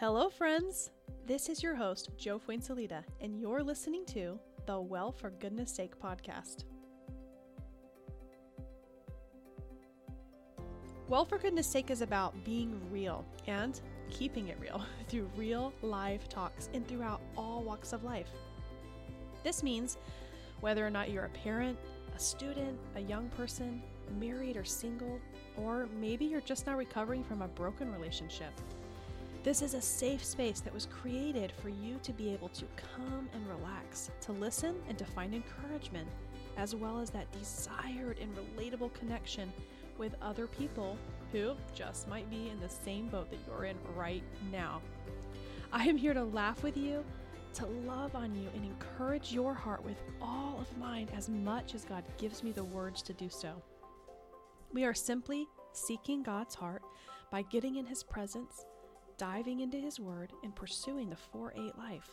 Hello, friends. This is your host, Jo Fuenzalida, and you're listening to the Well for Goodness Sake podcast. Well for Goodness Sake is about being real and keeping it real through real live talks and throughout all walks of life. This means whether or not you're a parent, a student, a young person, married or single, or maybe you're just now recovering from a broken relationship. This is a safe space that was created for you to be able to come and relax, to listen and to find encouragement, as well as that desired and relatable connection with other people who just might be in the same boat that you're in right now. I am here to laugh with you, to love on you, and encourage your heart with all of mine as much as God gives me the words to do so. We are simply seeking God's heart by getting in His presence, diving into His Word, and pursuing the 4 8 life.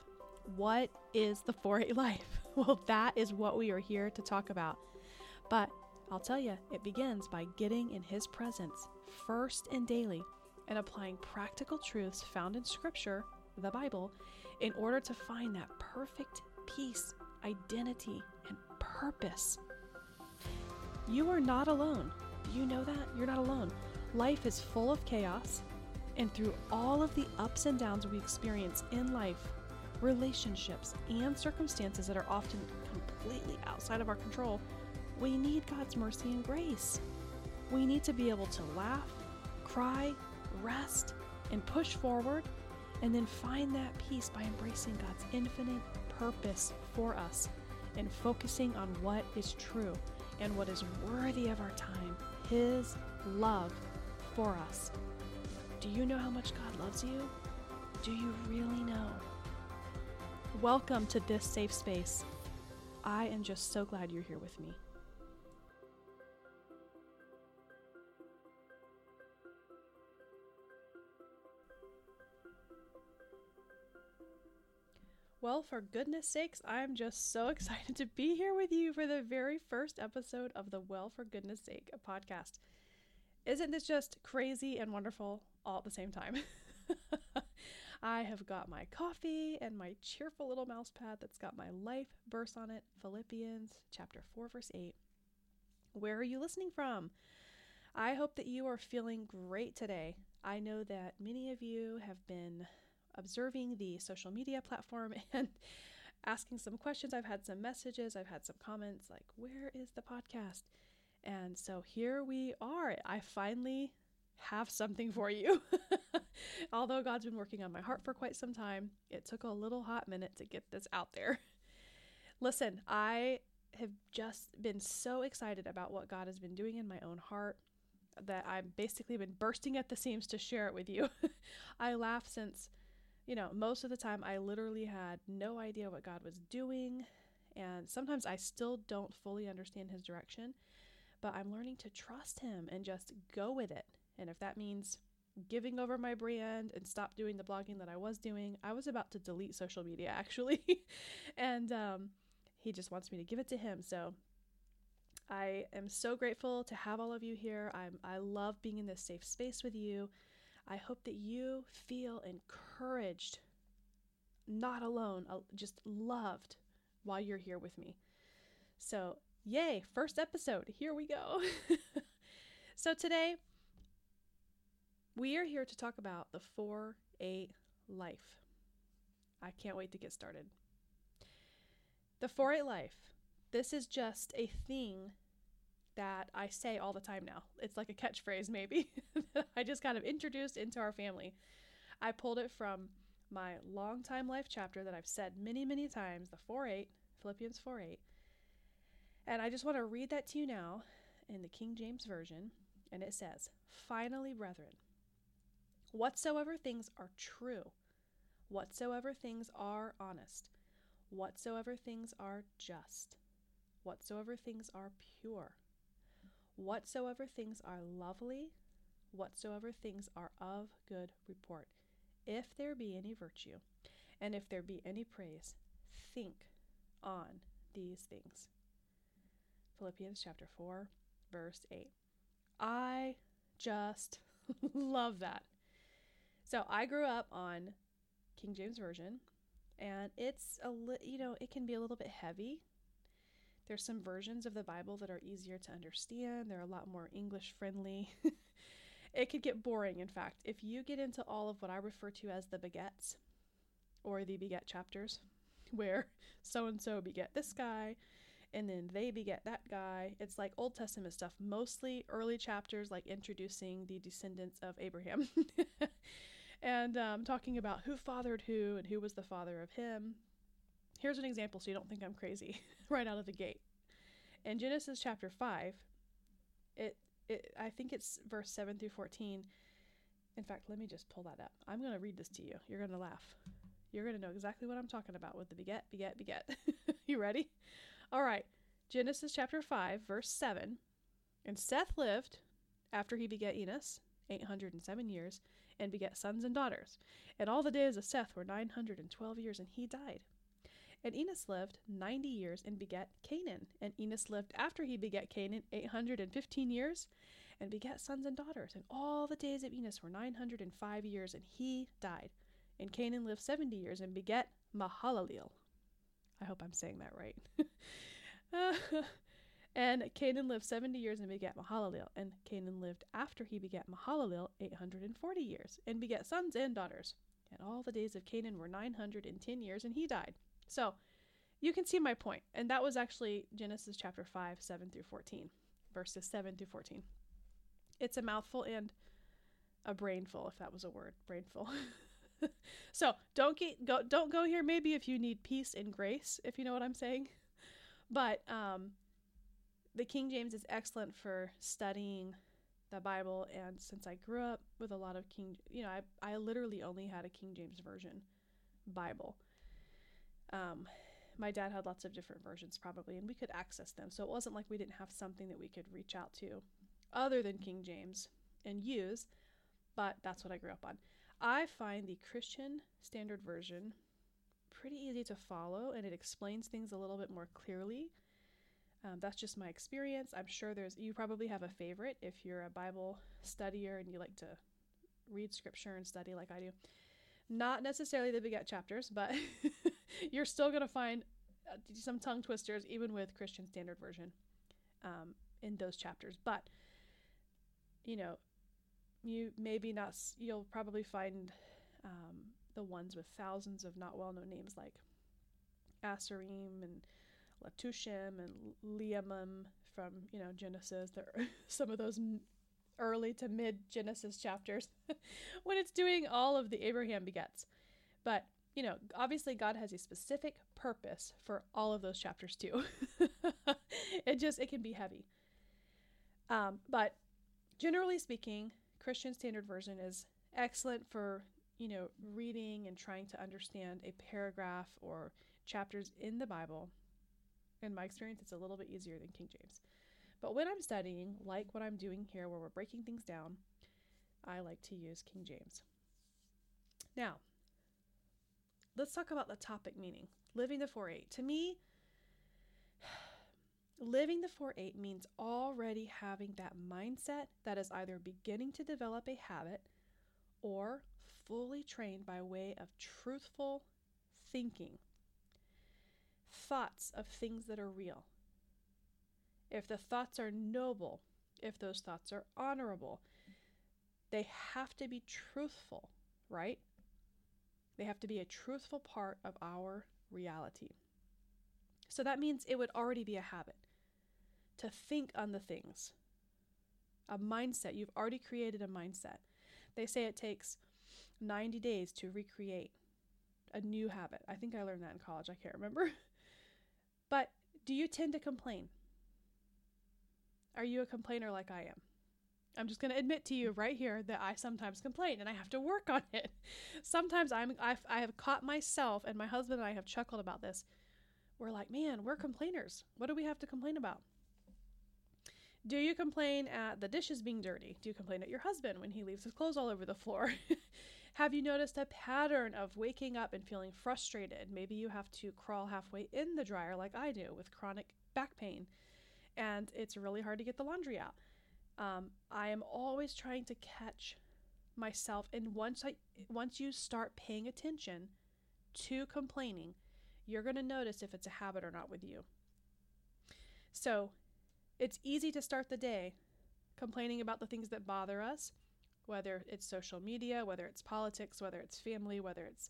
What is the 4 8 life? Well, that is what we are here to talk about. But I'll tell you, it begins by getting in His presence first and daily and applying practical truths found in Scripture, the Bible, in order to find that perfect peace, identity, and purpose. You are not alone. Do you know that? You're not alone. Life is full of chaos, and through all of the ups and downs we experience in life, relationships, and circumstances that are often completely outside of our control, we need God's mercy and grace. We need to be able to laugh, cry, rest, and push forward, and then find that peace by embracing God's infinite purpose for us and focusing on what is true and what is worthy of our time His love for us. Do you know how much God loves you? Do you really know? Welcome to this safe space. I am just so glad you're here with me. Well, for goodness sakes, I'm just so excited to be here with you for the very first episode of the Well, for goodness sake, podcast. Isn't this just crazy and wonderful all at the same time? I have got my coffee and my cheerful little mouse pad that's got my life verse on it Philippians chapter 4, verse 8. Where are you listening from? I hope that you are feeling great today. I know that many of you have been observing the social media platform and asking some questions. I've had some messages, I've had some comments like, Where is the podcast? And so here we are. I finally have something for you. Although God's been working on my heart for quite some time, it took a little hot minute to get this out there. Listen, I have just been so excited about what God has been doing in my own heart that I've basically been bursting at the seams to share it with you. I laugh since you know, most of the time I literally had no idea what God was doing. And sometimes I still don't fully understand his direction, but I'm learning to trust him and just go with it. And if that means giving over my brand and stop doing the blogging that I was doing, I was about to delete social media actually. and um, he just wants me to give it to him. So I am so grateful to have all of you here. I'm, I love being in this safe space with you. I hope that you feel encouraged, not alone, just loved while you're here with me. So, yay, first episode. Here we go. so, today we are here to talk about the 4 8 life. I can't wait to get started. The 4 8 life. This is just a thing that I say all the time now. It's like a catchphrase, maybe, I just kind of introduced into our family. I pulled it from my long time life chapter that I've said many, many times, the 4 8, Philippians 4 8. And I just want to read that to you now in the King James Version. And it says, Finally, brethren, whatsoever things are true, whatsoever things are honest, whatsoever things are just, whatsoever things are pure Whatsoever things are lovely, whatsoever things are of good report, if there be any virtue, and if there be any praise, think on these things. Philippians chapter 4, verse 8. I just love that. So I grew up on King James Version, and it's a li- you know it can be a little bit heavy. There's some versions of the Bible that are easier to understand. They're a lot more English friendly. it could get boring, in fact. If you get into all of what I refer to as the begets or the beget chapters, where so and so beget this guy, and then they beget that guy. It's like Old Testament stuff, mostly early chapters, like introducing the descendants of Abraham and um, talking about who fathered who and who was the father of him. Here's an example so you don't think I'm crazy right out of the gate. In Genesis chapter 5, it, it I think it's verse 7 through 14. In fact, let me just pull that up. I'm going to read this to you. You're going to laugh. You're going to know exactly what I'm talking about with the beget, beget, beget. you ready? All right. Genesis chapter 5, verse 7. And Seth lived after he begat Enos 807 years and begat sons and daughters. And all the days of Seth were 912 years, and he died. And Enos lived 90 years and begat Cainan. And Enos lived after he begat Cainan 815 years and begat sons and daughters. And all the days of Enos were 905 years, and he died. And Cainan lived 70 years and begat Mahalalel. I hope I'm saying that right. and Cainan lived 70 years and begat Mahalalel. And Cainan lived after he begat Mahalalel 840 years and begat sons and daughters. And all the days of Cainan were 910 years, and he died. So you can see my point. And that was actually Genesis chapter 5, 7 through 14, verses 7 through 14. It's a mouthful and a brainful, if that was a word, brainful. so don't get go don't go here maybe if you need peace and grace, if you know what I'm saying. But um, the King James is excellent for studying the Bible. And since I grew up with a lot of King, you know, I, I literally only had a King James Version Bible. Um, my dad had lots of different versions probably, and we could access them. So it wasn't like we didn't have something that we could reach out to other than King James and use, but that's what I grew up on. I find the Christian Standard Version pretty easy to follow and it explains things a little bit more clearly. Um, that's just my experience. I'm sure there's, you probably have a favorite if you're a Bible studier and you like to read scripture and study like I do. Not necessarily the beget chapters, but you're still going to find uh, some tongue twisters even with Christian Standard Version um, in those chapters. But, you know, you maybe not, you'll probably find um, the ones with thousands of not well known names like Asarim and Latushim and Liamim from, you know, Genesis. There some of those early to mid Genesis chapters when it's doing all of the Abraham begets. But, you know, obviously God has a specific purpose for all of those chapters too. it just, it can be heavy. Um, but generally speaking, Christian Standard Version is excellent for you know, reading and trying to understand a paragraph or chapters in the Bible, in my experience, it's a little bit easier than King James. But when I'm studying, like what I'm doing here, where we're breaking things down, I like to use King James. Now, let's talk about the topic meaning living the 4 8. To me, living the 4 8 means already having that mindset that is either beginning to develop a habit or fully trained by way of truthful thinking, thoughts of things that are real. If the thoughts are noble, if those thoughts are honorable, they have to be truthful, right? They have to be a truthful part of our reality. So that means it would already be a habit to think on the things, a mindset. You've already created a mindset. They say it takes 90 days to recreate a new habit. I think I learned that in college. I can't remember. but do you tend to complain? Are you a complainer like I am? I'm just going to admit to you right here that I sometimes complain and I have to work on it. Sometimes I'm I've, I have caught myself and my husband and I have chuckled about this. We're like, "Man, we're complainers. What do we have to complain about?" Do you complain at the dishes being dirty? Do you complain at your husband when he leaves his clothes all over the floor? have you noticed a pattern of waking up and feeling frustrated? Maybe you have to crawl halfway in the dryer like I do with chronic back pain, and it's really hard to get the laundry out. Um, I am always trying to catch myself and once I once you start paying attention to complaining, you're going to notice if it's a habit or not with you. So, it's easy to start the day complaining about the things that bother us, whether it's social media, whether it's politics, whether it's family, whether it's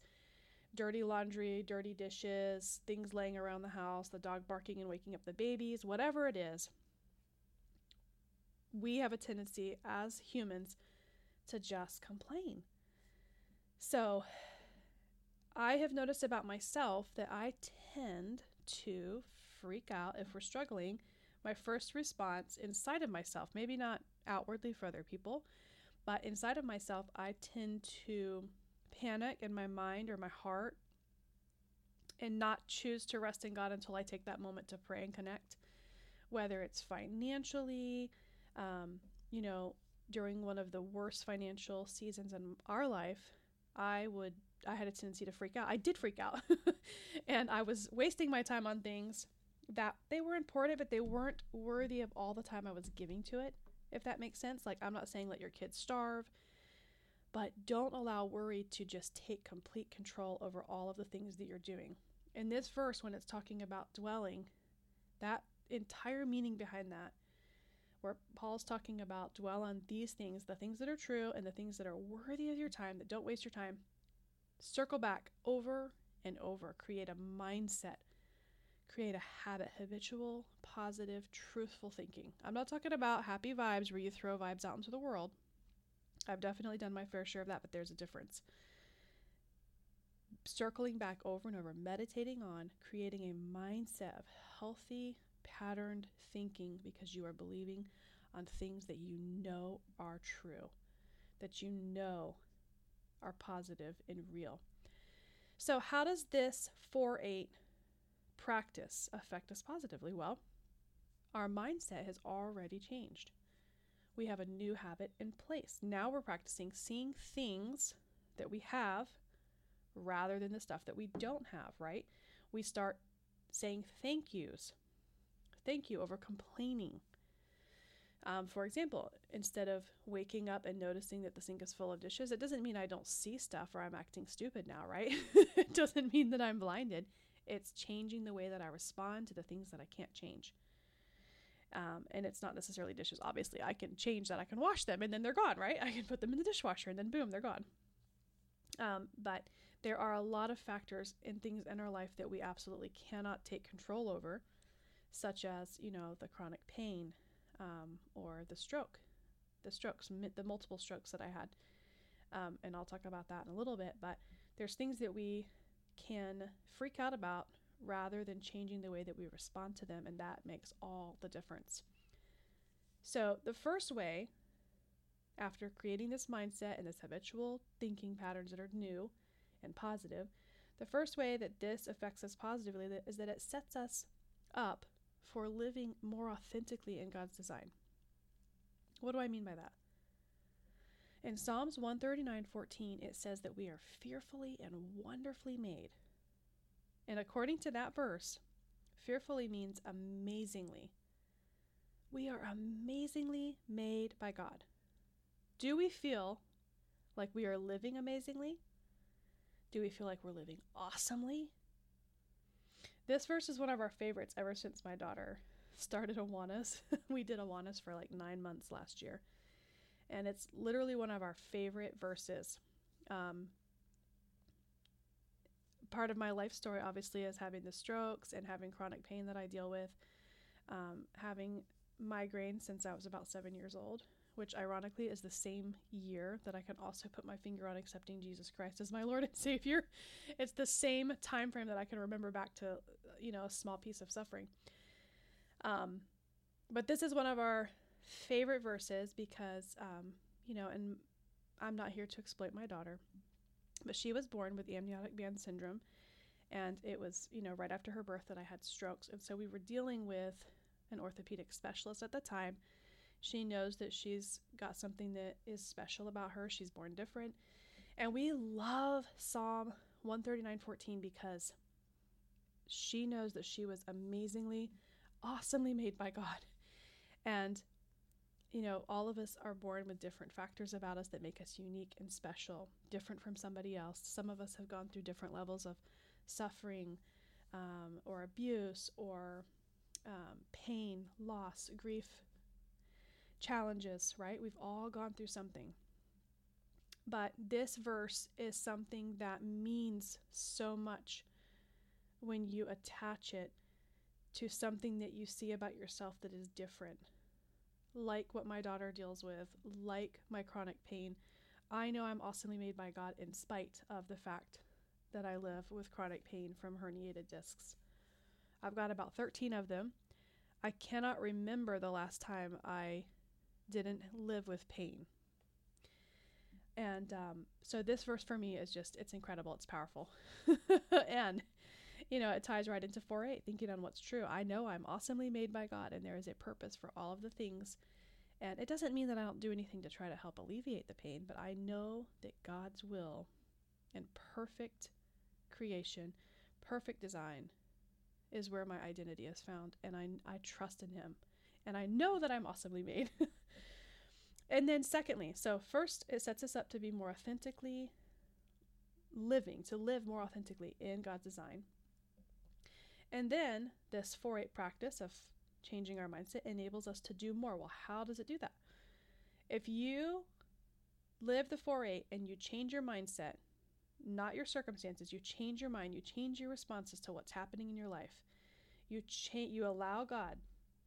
dirty laundry, dirty dishes, things laying around the house, the dog barking and waking up the babies, whatever it is. We have a tendency as humans to just complain. So, I have noticed about myself that I tend to freak out if we're struggling. My first response inside of myself, maybe not outwardly for other people, but inside of myself, I tend to panic in my mind or my heart and not choose to rest in God until I take that moment to pray and connect, whether it's financially, um, you know, during one of the worst financial seasons in our life, I would I had a tendency to freak out. I did freak out. and I was wasting my time on things that they were important, but they weren't worthy of all the time I was giving to it, if that makes sense. Like, I'm not saying let your kids starve, but don't allow worry to just take complete control over all of the things that you're doing. In this verse, when it's talking about dwelling, that entire meaning behind that where Paul's talking about dwell on these things, the things that are true and the things that are worthy of your time, that don't waste your time. Circle back over and over. Create a mindset. Create a habit, habitual, positive, truthful thinking. I'm not talking about happy vibes where you throw vibes out into the world. I've definitely done my fair share of that, but there's a difference. Circling back over and over, meditating on creating a mindset of healthy, patterned thinking because you are believing on things that you know are true, that you know are positive and real. So, how does this 4 8 practice affect us positively? Well, our mindset has already changed. We have a new habit in place. Now we're practicing seeing things that we have rather than the stuff that we don't have, right? We start saying thank yous thank you over complaining. Um, for example, instead of waking up and noticing that the sink is full of dishes, it doesn't mean I don't see stuff or I'm acting stupid now, right? it doesn't mean that I'm blinded. It's changing the way that I respond to the things that I can't change. Um, and it's not necessarily dishes. Obviously, I can change that. I can wash them and then they're gone, right? I can put them in the dishwasher and then boom, they're gone. Um, but there are a lot of factors and things in our life that we absolutely cannot take control over such as, you know, the chronic pain um, or the stroke, the strokes, the multiple strokes that I had. Um, and I'll talk about that in a little bit, but there's things that we can freak out about rather than changing the way that we respond to them, and that makes all the difference. So, the first way, after creating this mindset and this habitual thinking patterns that are new and positive, the first way that this affects us positively is that it sets us up for living more authentically in God's design. What do I mean by that? In Psalms 139:14 it says that we are fearfully and wonderfully made. And according to that verse, fearfully means amazingly. We are amazingly made by God. Do we feel like we are living amazingly? Do we feel like we're living awesomely? This verse is one of our favorites ever since my daughter started Awanas. we did Awanas for like nine months last year. And it's literally one of our favorite verses. Um, part of my life story, obviously, is having the strokes and having chronic pain that I deal with, um, having migraine since I was about seven years old, which ironically is the same year that I can also put my finger on accepting Jesus Christ as my Lord and Savior. It's the same time frame that I can remember back to, you know, a small piece of suffering. Um, but this is one of our favorite verses because, um, you know, and I'm not here to exploit my daughter, but she was born with amniotic band syndrome, and it was, you know, right after her birth that I had strokes, and so we were dealing with an orthopedic specialist at the time she knows that she's got something that is special about her. She's born different. And we love Psalm 139:14 because she knows that she was amazingly, awesomely made by God. And you know, all of us are born with different factors about us that make us unique and special, different from somebody else. Some of us have gone through different levels of suffering um, or abuse or um, pain, loss, grief, challenges, right? We've all gone through something. But this verse is something that means so much when you attach it to something that you see about yourself that is different like what my daughter deals with, like my chronic pain. I know I'm awesomely made by God in spite of the fact that I live with chronic pain from herniated discs. I've got about 13 of them. I cannot remember the last time I didn't live with pain. And um, so this verse for me is just, it's incredible. It's powerful. and, you know, it ties right into 4 8, thinking on what's true. I know I'm awesomely made by God, and there is a purpose for all of the things and it doesn't mean that I don't do anything to try to help alleviate the pain, but I know that God's will and perfect creation, perfect design is where my identity is found. And I, I trust in Him. And I know that I'm awesomely made. and then, secondly, so first, it sets us up to be more authentically living, to live more authentically in God's design. And then, this 4 8 practice of changing our mindset enables us to do more. Well, how does it do that? If you live the 4 8 and you change your mindset, not your circumstances, you change your mind, you change your responses to what's happening in your life. You cha- you allow God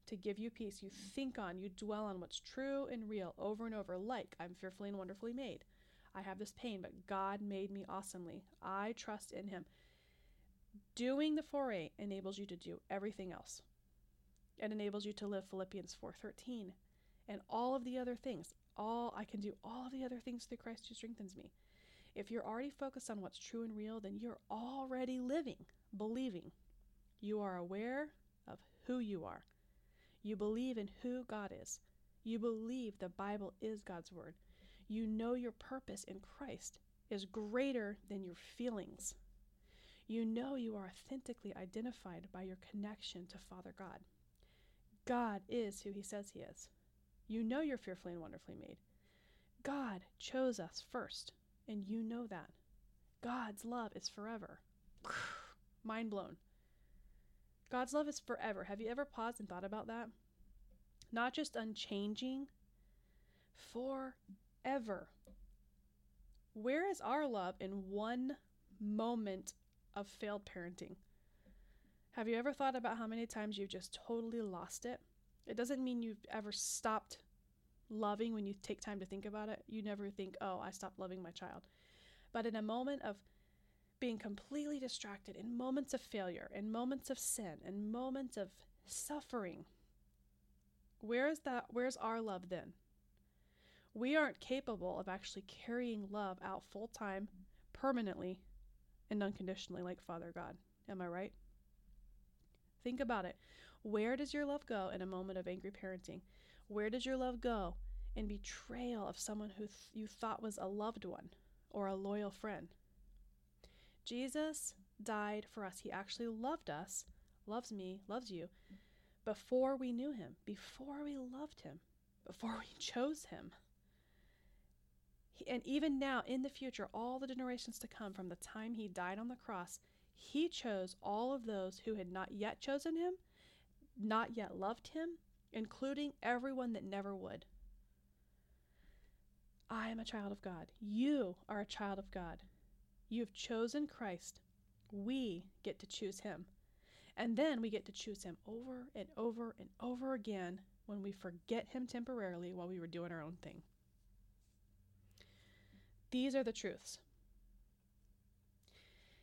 to give you peace. You think on, you dwell on what's true and real over and over, like I'm fearfully and wonderfully made. I have this pain, but God made me awesomely. I trust in Him. Doing the 4 8 enables you to do everything else. It enables you to live Philippians 4:13 and all of the other things. All I can do all of the other things through Christ who strengthens me. If you're already focused on what's true and real, then you're already living, believing. You are aware of who you are. You believe in who God is. You believe the Bible is God's word. You know your purpose in Christ is greater than your feelings. You know you are authentically identified by your connection to Father God. God is who he says he is. You know you're fearfully and wonderfully made. God chose us first, and you know that. God's love is forever. Mind blown. God's love is forever. Have you ever paused and thought about that? Not just unchanging, forever. Where is our love in one moment of failed parenting? Have you ever thought about how many times you've just totally lost it? It doesn't mean you've ever stopped loving when you take time to think about it. You never think, oh, I stopped loving my child. But in a moment of being completely distracted, in moments of failure, in moments of sin, in moments of suffering, where is that where's our love then? We aren't capable of actually carrying love out full time, permanently, and unconditionally like Father God. Am I right? Think about it. Where does your love go in a moment of angry parenting? Where does your love go in betrayal of someone who th- you thought was a loved one or a loyal friend? Jesus died for us. He actually loved us, loves me, loves you, before we knew him, before we loved him, before we chose him. And even now, in the future, all the generations to come from the time he died on the cross, he chose all of those who had not yet chosen him, not yet loved him, including everyone that never would. I am a child of God. You are a child of God. You have chosen Christ. We get to choose him. And then we get to choose him over and over and over again when we forget him temporarily while we were doing our own thing. These are the truths.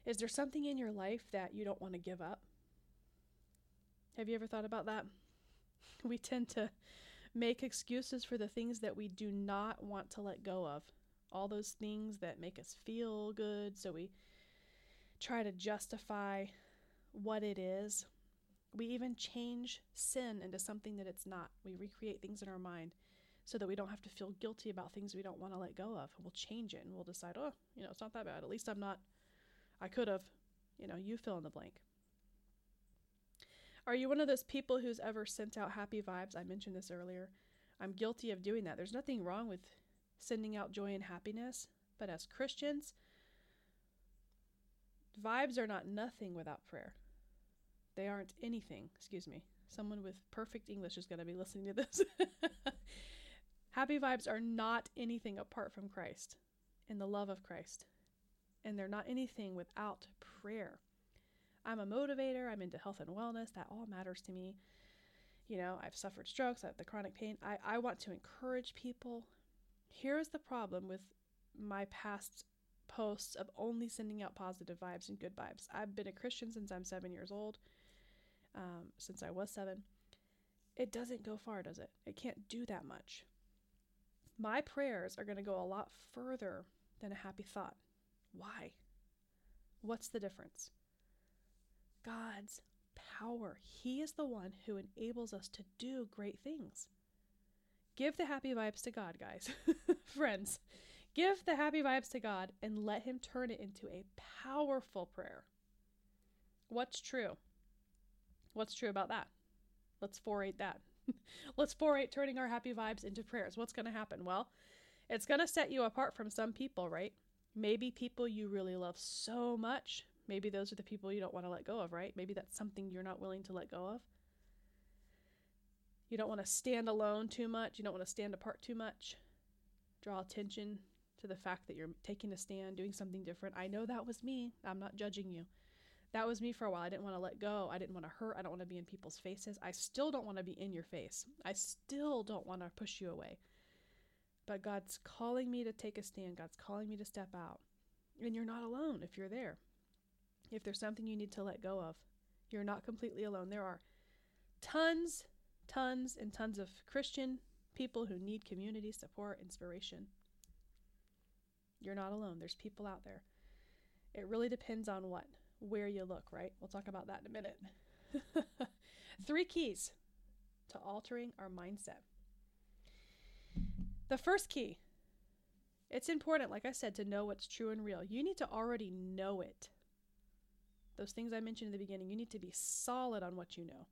Is there something in your life that you don't want to give up? Have you ever thought about that? We tend to make excuses for the things that we do not want to let go of. All those things that make us feel good, so we try to justify what it is. We even change sin into something that it's not. We recreate things in our mind so that we don't have to feel guilty about things we don't want to let go of. We'll change it and we'll decide, oh, you know, it's not that bad. At least I'm not I could have. You know, you fill in the blank. Are you one of those people who's ever sent out happy vibes? I mentioned this earlier. I'm guilty of doing that. There's nothing wrong with sending out joy and happiness, but as Christians, vibes are not nothing without prayer. They aren't anything, excuse me. Someone with perfect English is going to be listening to this. Happy vibes are not anything apart from Christ and the love of Christ. And they're not anything without prayer. I'm a motivator, I'm into health and wellness, that all matters to me. You know, I've suffered strokes, I have the chronic pain. I, I want to encourage people. Here's the problem with my past posts of only sending out positive vibes and good vibes. I've been a Christian since I'm seven years old, um, since I was seven. It doesn't go far, does it? It can't do that much. My prayers are going to go a lot further than a happy thought. Why? What's the difference? God's power. He is the one who enables us to do great things. Give the happy vibes to God, guys. Friends, give the happy vibes to God and let Him turn it into a powerful prayer. What's true? What's true about that? Let's 4 that. Let's 4 turning our happy vibes into prayers. What's going to happen? Well, it's going to set you apart from some people, right? Maybe people you really love so much. Maybe those are the people you don't want to let go of, right? Maybe that's something you're not willing to let go of. You don't want to stand alone too much. You don't want to stand apart too much. Draw attention to the fact that you're taking a stand, doing something different. I know that was me. I'm not judging you. That was me for a while. I didn't want to let go. I didn't want to hurt. I don't want to be in people's faces. I still don't want to be in your face. I still don't want to push you away. But God's calling me to take a stand. God's calling me to step out. And you're not alone if you're there. If there's something you need to let go of, you're not completely alone. There are tons tons and tons of Christian people who need community support, inspiration. You're not alone. There's people out there. It really depends on what, where you look, right? We'll talk about that in a minute. Three keys to altering our mindset. The first key it's important, like I said, to know what's true and real. You need to already know it. Those things I mentioned in the beginning, you need to be solid on what you know.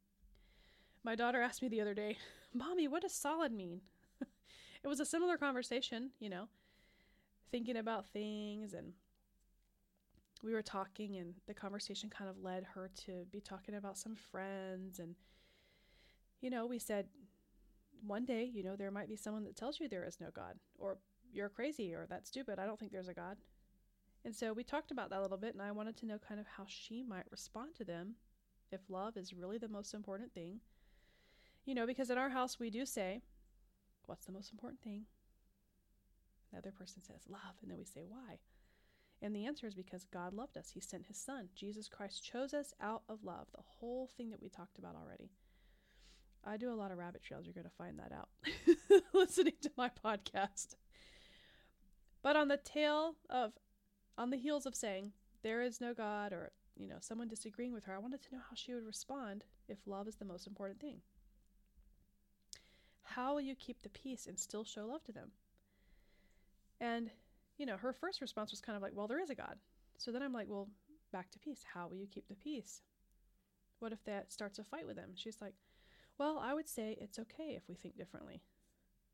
My daughter asked me the other day, Mommy, what does solid mean? it was a similar conversation, you know, thinking about things and we were talking and the conversation kind of led her to be talking about some friends and you know we said one day you know there might be someone that tells you there is no god or you're crazy or that's stupid i don't think there's a god and so we talked about that a little bit and i wanted to know kind of how she might respond to them if love is really the most important thing you know, because in our house we do say, What's the most important thing? The other person says, Love. And then we say, Why? And the answer is because God loved us. He sent his son. Jesus Christ chose us out of love. The whole thing that we talked about already. I do a lot of rabbit trails. You're going to find that out listening to my podcast. But on the tail of, on the heels of saying, there is no God, or, you know, someone disagreeing with her, I wanted to know how she would respond if love is the most important thing. How will you keep the peace and still show love to them? And, you know, her first response was kind of like, well, there is a God. So then I'm like, well, back to peace. How will you keep the peace? What if that starts a fight with them? She's like, well, I would say it's okay if we think differently.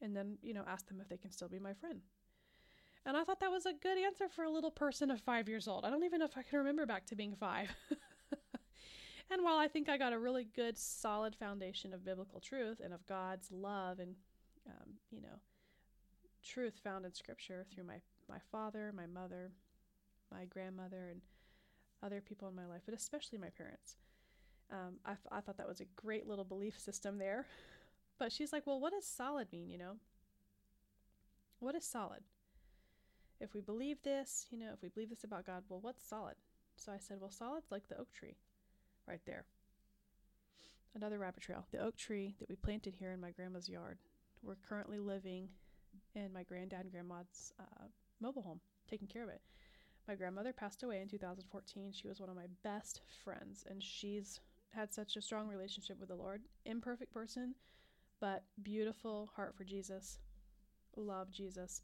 And then, you know, ask them if they can still be my friend. And I thought that was a good answer for a little person of five years old. I don't even know if I can remember back to being five. And while I think I got a really good, solid foundation of biblical truth and of God's love and, um, you know, truth found in Scripture through my, my father, my mother, my grandmother, and other people in my life, but especially my parents, um, I, I thought that was a great little belief system there. But she's like, well, what does solid mean, you know? What is solid? If we believe this, you know, if we believe this about God, well, what's solid? So I said, well, solid's like the oak tree right there. Another rabbit trail. The oak tree that we planted here in my grandma's yard. We're currently living in my granddad and grandma's uh, mobile home, taking care of it. My grandmother passed away in 2014. She was one of my best friends, and she's had such a strong relationship with the Lord. Imperfect person, but beautiful heart for Jesus. Love Jesus.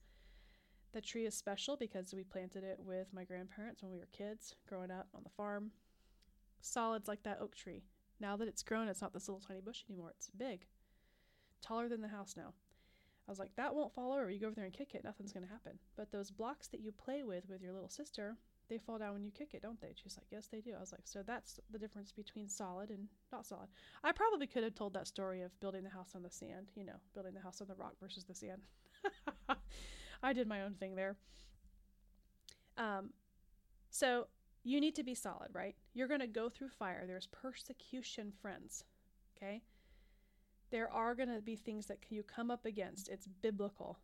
The tree is special because we planted it with my grandparents when we were kids, growing up on the farm solids like that oak tree. Now that it's grown, it's not this little tiny bush anymore. It's big, taller than the house now. I was like, that won't fall over. You go over there and kick it, nothing's going to happen. But those blocks that you play with with your little sister, they fall down when you kick it, don't they? She's like, yes, they do. I was like, so that's the difference between solid and not solid. I probably could have told that story of building the house on the sand, you know, building the house on the rock versus the sand. I did my own thing there. Um, so you need to be solid, right? You're going to go through fire. There's persecution, friends. Okay? There are going to be things that you come up against. It's biblical.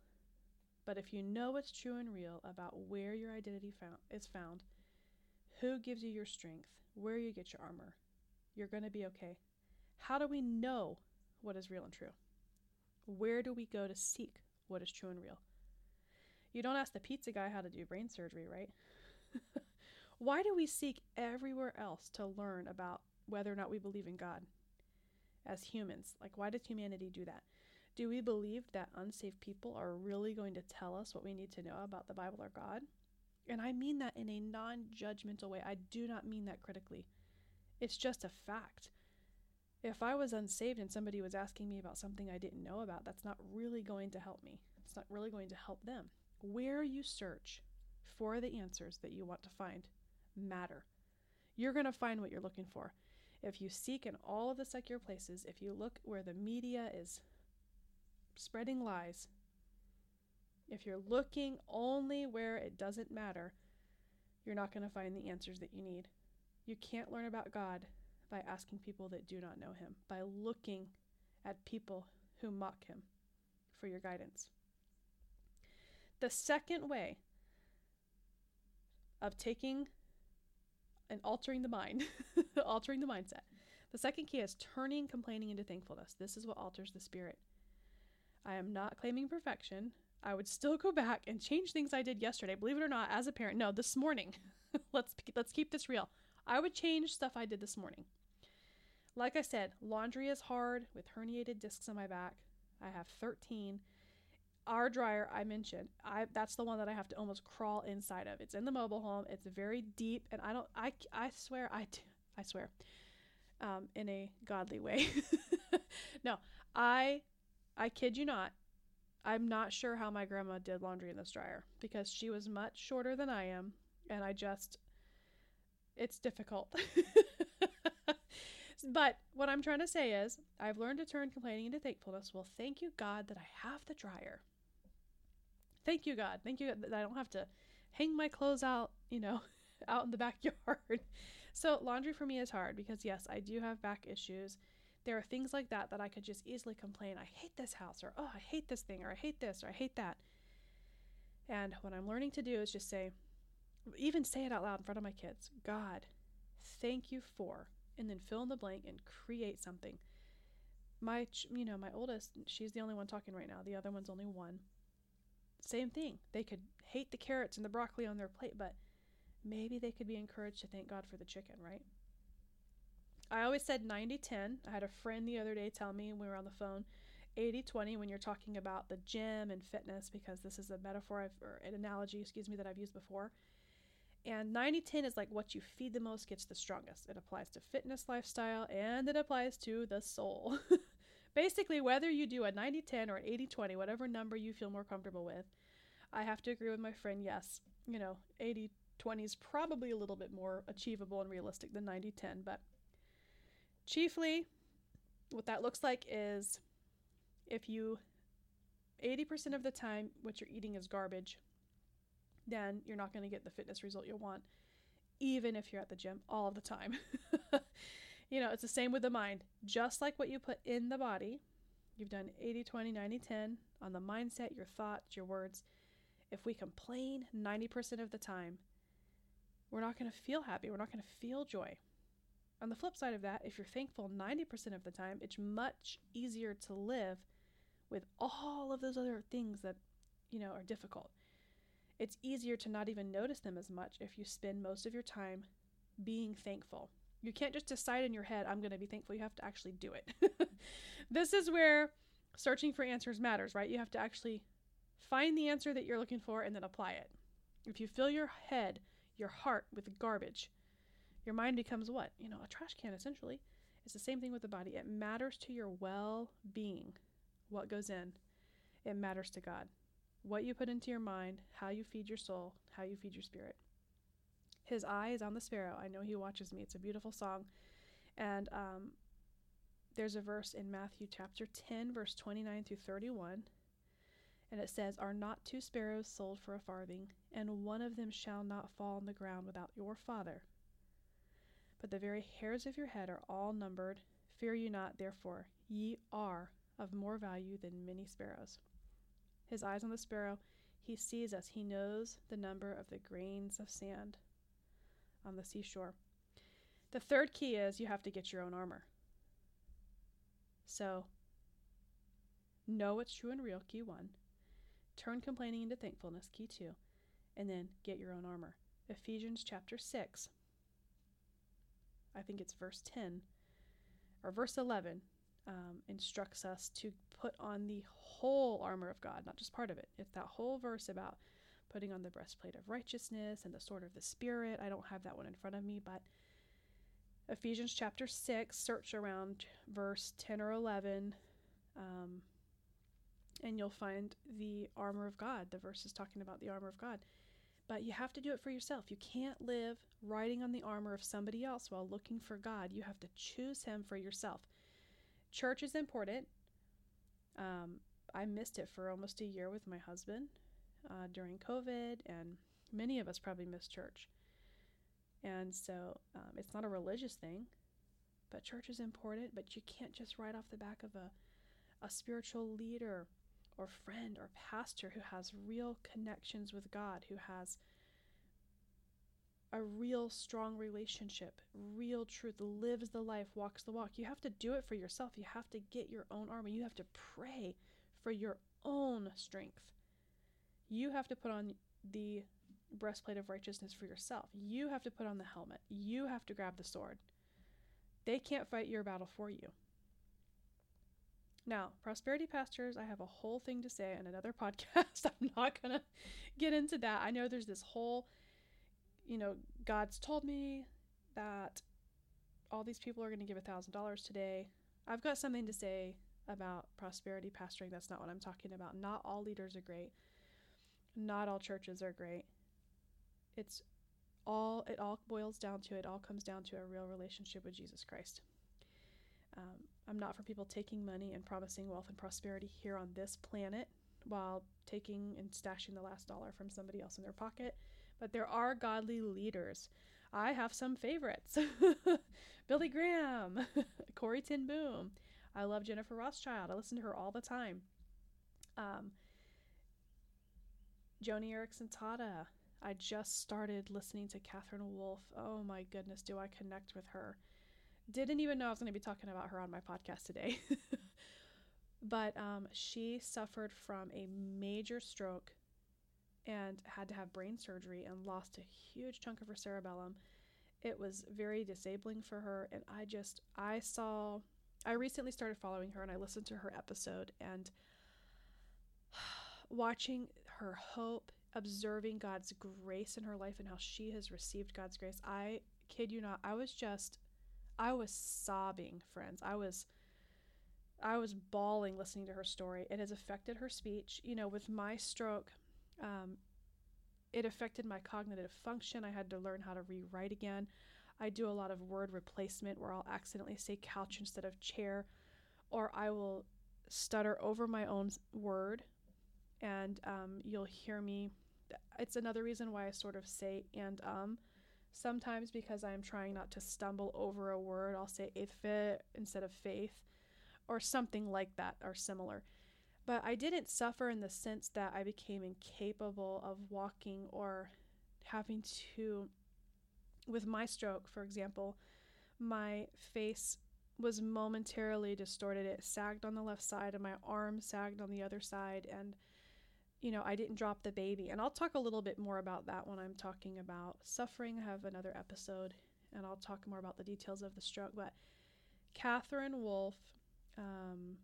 But if you know what's true and real about where your identity found, is found, who gives you your strength, where you get your armor, you're going to be okay. How do we know what is real and true? Where do we go to seek what is true and real? You don't ask the pizza guy how to do brain surgery, right? Why do we seek everywhere else to learn about whether or not we believe in God as humans? Like, why does humanity do that? Do we believe that unsaved people are really going to tell us what we need to know about the Bible or God? And I mean that in a non judgmental way. I do not mean that critically. It's just a fact. If I was unsaved and somebody was asking me about something I didn't know about, that's not really going to help me. It's not really going to help them. Where you search for the answers that you want to find matter. You're going to find what you're looking for. If you seek in all of the secular places, if you look where the media is spreading lies, if you're looking only where it doesn't matter, you're not going to find the answers that you need. You can't learn about God by asking people that do not know Him, by looking at people who mock Him for your guidance. The second way of taking and altering the mind, altering the mindset. The second key is turning complaining into thankfulness. This is what alters the spirit. I am not claiming perfection. I would still go back and change things I did yesterday. Believe it or not, as a parent, no, this morning. let's let's keep this real. I would change stuff I did this morning. Like I said, laundry is hard with herniated discs in my back. I have 13 our dryer I mentioned, I that's the one that I have to almost crawl inside of. It's in the mobile home. It's very deep, and I don't. I I swear I I swear, um, in a godly way. no, I I kid you not. I'm not sure how my grandma did laundry in this dryer because she was much shorter than I am, and I just it's difficult. but what I'm trying to say is, I've learned to turn complaining into thankfulness. Well, thank you, God, that I have the dryer. Thank you, God. Thank you that I don't have to hang my clothes out, you know, out in the backyard. so, laundry for me is hard because, yes, I do have back issues. There are things like that that I could just easily complain, I hate this house, or oh, I hate this thing, or I hate this, or I hate that. And what I'm learning to do is just say, even say it out loud in front of my kids God, thank you for, and then fill in the blank and create something. My, you know, my oldest, she's the only one talking right now. The other one's only one same thing. They could hate the carrots and the broccoli on their plate, but maybe they could be encouraged to thank God for the chicken, right? I always said 90 10. I had a friend the other day tell me when we were on the phone 80 20 when you're talking about the gym and fitness, because this is a metaphor I've, or an analogy, excuse me, that I've used before. And 90 10 is like what you feed the most gets the strongest. It applies to fitness lifestyle and it applies to the soul. basically, whether you do a 90 10 or an 80 20, whatever number you feel more comfortable with, I have to agree with my friend. Yes, you know, 80 20 is probably a little bit more achievable and realistic than 90 10, but chiefly, what that looks like is if you 80% of the time what you're eating is garbage, then you're not going to get the fitness result you want, even if you're at the gym all the time. You know, it's the same with the mind. Just like what you put in the body, you've done 80 20, 90 10 on the mindset, your thoughts, your words. If we complain 90% of the time, we're not going to feel happy. We're not going to feel joy. On the flip side of that, if you're thankful 90% of the time, it's much easier to live with all of those other things that, you know, are difficult. It's easier to not even notice them as much if you spend most of your time being thankful. You can't just decide in your head, I'm going to be thankful. You have to actually do it. this is where searching for answers matters, right? You have to actually find the answer that you're looking for and then apply it. If you fill your head, your heart with garbage, your mind becomes what? You know, a trash can essentially. It's the same thing with the body. It matters to your well being what goes in. It matters to God. What you put into your mind, how you feed your soul, how you feed your spirit. His eye is on the sparrow. I know he watches me. It's a beautiful song. And um, there's a verse in Matthew chapter 10, verse 29 through 31. And it says, Are not two sparrows sold for a farthing, and one of them shall not fall on the ground without your Father? But the very hairs of your head are all numbered. Fear you not, therefore, ye are of more value than many sparrows. His eyes on the sparrow, he sees us, he knows the number of the grains of sand on the seashore. The third key is you have to get your own armor. So, know what's true and real, key one. Turn complaining into thankfulness, key two. And then get your own armor. Ephesians chapter 6, I think it's verse 10 or verse 11, um, instructs us to put on the whole armor of God, not just part of it. It's that whole verse about putting on the breastplate of righteousness and the sword of the Spirit. I don't have that one in front of me, but Ephesians chapter 6, search around verse 10 or 11, um, and you'll find the armor of God. The verse is talking about the armor of God. But you have to do it for yourself. You can't live riding on the armor of somebody else while looking for God. You have to choose Him for yourself. Church is important. Um, I missed it for almost a year with my husband uh, during COVID, and many of us probably missed church. And so um, it's not a religious thing, but church is important. But you can't just ride off the back of a, a spiritual leader or friend or pastor who has real connections with God, who has a real strong relationship, real truth, lives the life, walks the walk. You have to do it for yourself. You have to get your own armor. You have to pray for your own strength. You have to put on the breastplate of righteousness for yourself. You have to put on the helmet. You have to grab the sword. They can't fight your battle for you. Now, prosperity pastors, I have a whole thing to say in another podcast. I'm not going to get into that. I know there's this whole, you know, God's told me that all these people are going to give a $1,000 today. I've got something to say about prosperity pastoring. That's not what I'm talking about. Not all leaders are great. Not all churches are great. It's all, it all boils down to, it all comes down to a real relationship with Jesus Christ. Um, I'm not for people taking money and promising wealth and prosperity here on this planet while taking and stashing the last dollar from somebody else in their pocket. But there are godly leaders. I have some favorites Billy Graham, Corrie ten Boom. I love Jennifer Rothschild. I listen to her all the time. Um, Joni Eareckson Tada. I just started listening to Katherine Wolfe. Oh my goodness, do I connect with her? Didn't even know I was going to be talking about her on my podcast today. but um, she suffered from a major stroke and had to have brain surgery and lost a huge chunk of her cerebellum. It was very disabling for her. And I just, I saw, I recently started following her and I listened to her episode and watching her hope, observing God's grace in her life and how she has received God's grace. I kid you not, I was just I was sobbing, friends. I was I was bawling listening to her story. It has affected her speech. You know, with my stroke, um, it affected my cognitive function. I had to learn how to rewrite again. I do a lot of word replacement where I'll accidentally say couch instead of chair, or I will stutter over my own word, and um, you'll hear me. It's another reason why I sort of say and um Sometimes because I'm trying not to stumble over a word, I'll say "if" instead of faith or something like that or similar. But I didn't suffer in the sense that I became incapable of walking or having to with my stroke, for example, my face was momentarily distorted. It sagged on the left side and my arm sagged on the other side and you know, I didn't drop the baby. And I'll talk a little bit more about that when I'm talking about suffering. I have another episode and I'll talk more about the details of the stroke. But Katherine Wolfe, um,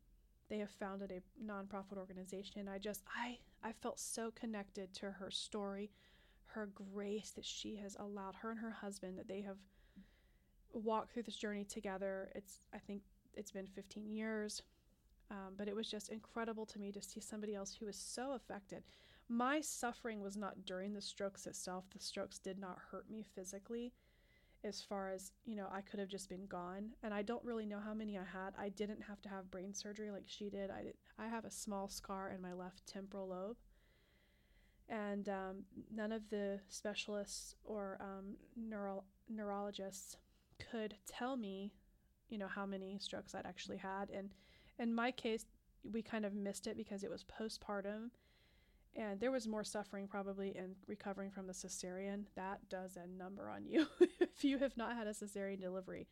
they have founded a nonprofit organization. I just, I, I felt so connected to her story, her grace that she has allowed her and her husband that they have walked through this journey together. It's, I think it's been 15 years. Um, but it was just incredible to me to see somebody else who was so affected. My suffering was not during the strokes itself. The strokes did not hurt me physically, as far as, you know, I could have just been gone. And I don't really know how many I had. I didn't have to have brain surgery like she did. I, did, I have a small scar in my left temporal lobe. And um, none of the specialists or um, neuro- neurologists could tell me, you know, how many strokes I'd actually had. And in my case, we kind of missed it because it was postpartum and there was more suffering probably in recovering from the cesarean. That does a number on you if you have not had a cesarean delivery.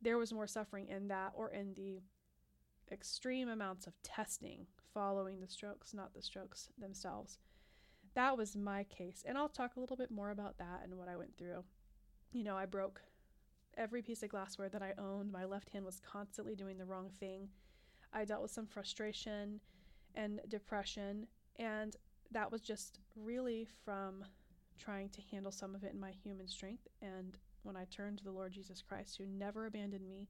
There was more suffering in that or in the extreme amounts of testing following the strokes, not the strokes themselves. That was my case. And I'll talk a little bit more about that and what I went through. You know, I broke every piece of glassware that I owned. My left hand was constantly doing the wrong thing. I dealt with some frustration and depression, and that was just really from trying to handle some of it in my human strength. And when I turned to the Lord Jesus Christ, who never abandoned me,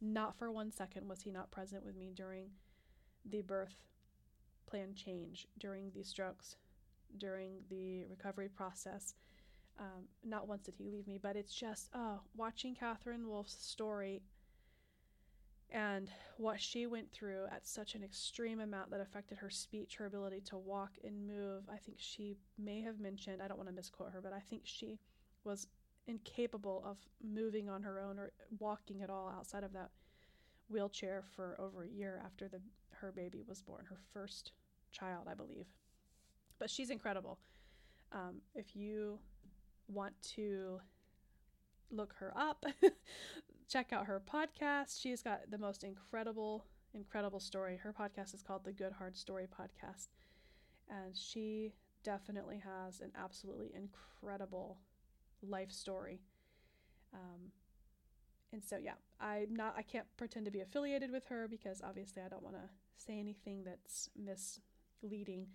not for one second was he not present with me during the birth plan change, during the strokes, during the recovery process. Um, not once did he leave me, but it's just, oh, watching Katherine Wolfe's story and what she went through at such an extreme amount that affected her speech, her ability to walk and move. I think she may have mentioned, I don't want to misquote her, but I think she was incapable of moving on her own or walking at all outside of that wheelchair for over a year after the her baby was born, her first child, I believe. But she's incredible. Um, if you want to look her up, check out her podcast. She's got the most incredible, incredible story. Her podcast is called the Good Hard Story Podcast. And she definitely has an absolutely incredible life story. Um, and so yeah, I'm not I can't pretend to be affiliated with her because obviously I don't want to say anything that's misleading.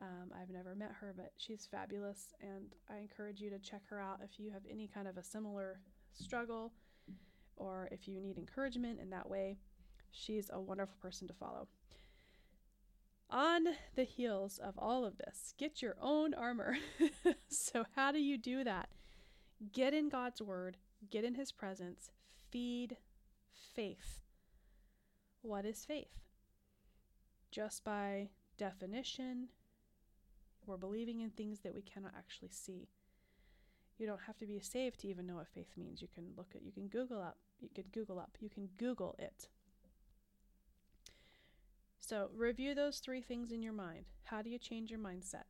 Um, I've never met her, but she's fabulous, and I encourage you to check her out if you have any kind of a similar struggle or if you need encouragement in that way. She's a wonderful person to follow. On the heels of all of this, get your own armor. so, how do you do that? Get in God's Word, get in His presence, feed faith. What is faith? Just by definition, we're believing in things that we cannot actually see. You don't have to be saved to even know what faith means. You can look at, you can Google up, you can Google up, you can Google it. So review those three things in your mind. How do you change your mindset?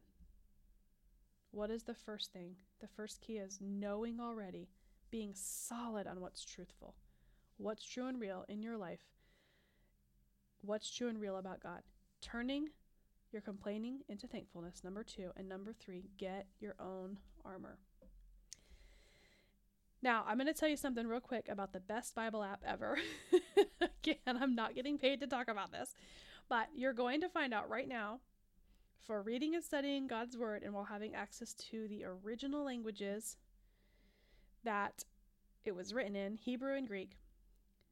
What is the first thing? The first key is knowing already, being solid on what's truthful, what's true and real in your life, what's true and real about God. Turning your complaining into thankfulness, number two. And number three, get your own armor. Now, I'm going to tell you something real quick about the best Bible app ever. Again, I'm not getting paid to talk about this, but you're going to find out right now for reading and studying God's Word and while having access to the original languages that it was written in Hebrew and Greek.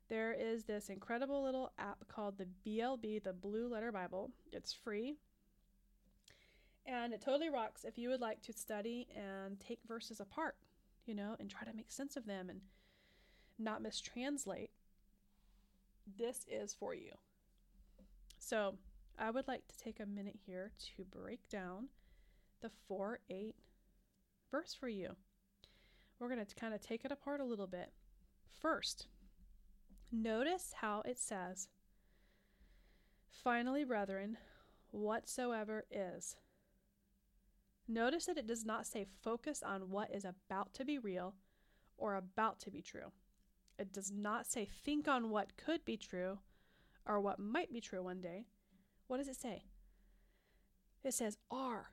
There is this incredible little app called the BLB, the Blue Letter Bible. It's free. And it totally rocks if you would like to study and take verses apart, you know, and try to make sense of them and not mistranslate. This is for you. So, I would like to take a minute here to break down the 4 8 verse for you. We're going to kind of take it apart a little bit. First, notice how it says, Finally, brethren, whatsoever is. Notice that it does not say focus on what is about to be real or about to be true. It does not say think on what could be true or what might be true one day. What does it say? It says are.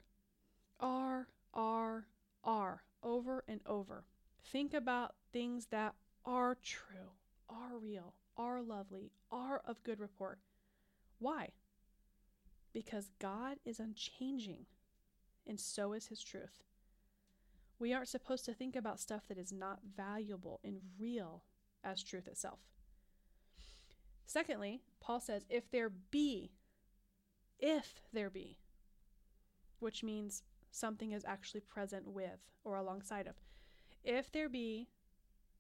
Are, are, are, over and over. Think about things that are true, are real, are lovely, are of good report. Why? Because God is unchanging and so is his truth. We aren't supposed to think about stuff that is not valuable and real as truth itself. Secondly, Paul says, if there be, if there be, which means something is actually present with or alongside of. If there be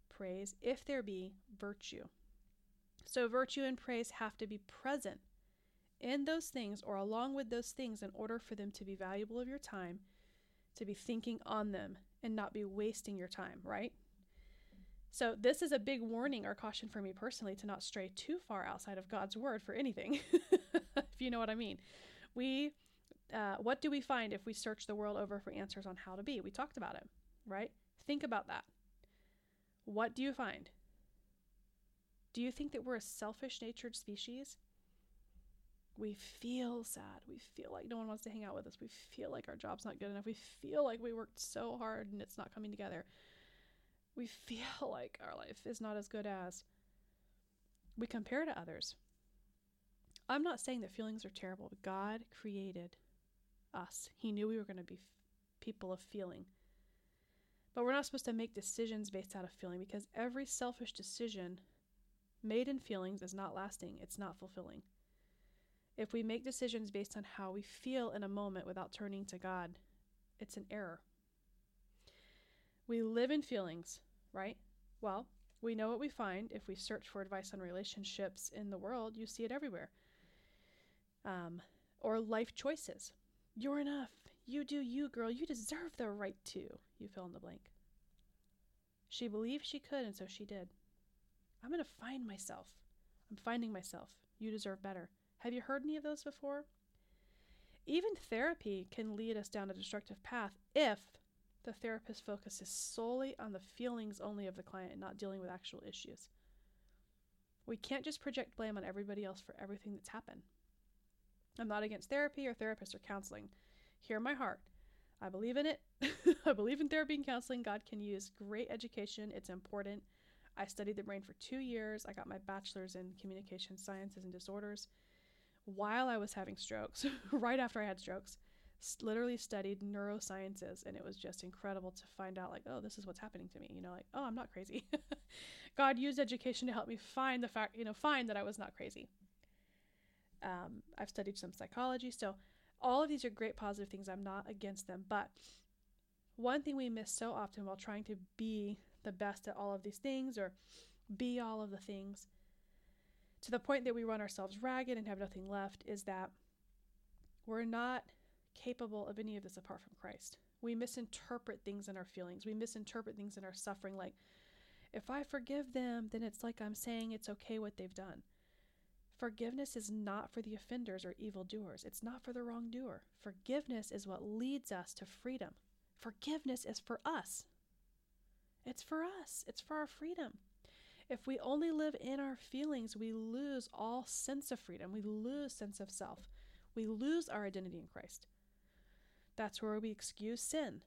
praise, if there be virtue. So, virtue and praise have to be present in those things or along with those things in order for them to be valuable of your time, to be thinking on them and not be wasting your time, right? So, this is a big warning or caution for me personally to not stray too far outside of God's word for anything, if you know what I mean. We, uh, what do we find if we search the world over for answers on how to be? We talked about it, right? Think about that. What do you find? Do you think that we're a selfish natured species? We feel sad. We feel like no one wants to hang out with us. We feel like our job's not good enough. We feel like we worked so hard and it's not coming together. We feel like our life is not as good as. We compare to others. I'm not saying that feelings are terrible. God created us, He knew we were going to be people of feeling. But we're not supposed to make decisions based out of feeling because every selfish decision made in feelings is not lasting, it's not fulfilling. If we make decisions based on how we feel in a moment without turning to God, it's an error. We live in feelings, right? Well, we know what we find if we search for advice on relationships in the world. You see it everywhere. Um, or life choices. You're enough. You do you, girl. You deserve the right to. You fill in the blank. She believed she could, and so she did. I'm going to find myself. I'm finding myself. You deserve better. Have you heard any of those before? Even therapy can lead us down a destructive path if the therapist focuses solely on the feelings only of the client and not dealing with actual issues. We can't just project blame on everybody else for everything that's happened. I'm not against therapy or therapists or counseling. Hear my heart. I believe in it. I believe in therapy and counseling. God can use great education, it's important. I studied the brain for two years. I got my bachelor's in communication sciences and disorders while I was having strokes, right after I had strokes. Literally studied neurosciences, and it was just incredible to find out, like, oh, this is what's happening to me. You know, like, oh, I'm not crazy. God used education to help me find the fact, you know, find that I was not crazy. Um, I've studied some psychology, so all of these are great positive things. I'm not against them, but one thing we miss so often while trying to be the best at all of these things or be all of the things to the point that we run ourselves ragged and have nothing left is that we're not capable of any of this apart from Christ. We misinterpret things in our feelings. We misinterpret things in our suffering like if I forgive them, then it's like I'm saying it's okay what they've done. Forgiveness is not for the offenders or evildoers. It's not for the wrongdoer. Forgiveness is what leads us to freedom. Forgiveness is for us. It's for us, it's for our freedom. If we only live in our feelings, we lose all sense of freedom. We lose sense of self. We lose our identity in Christ. That's where we excuse sin.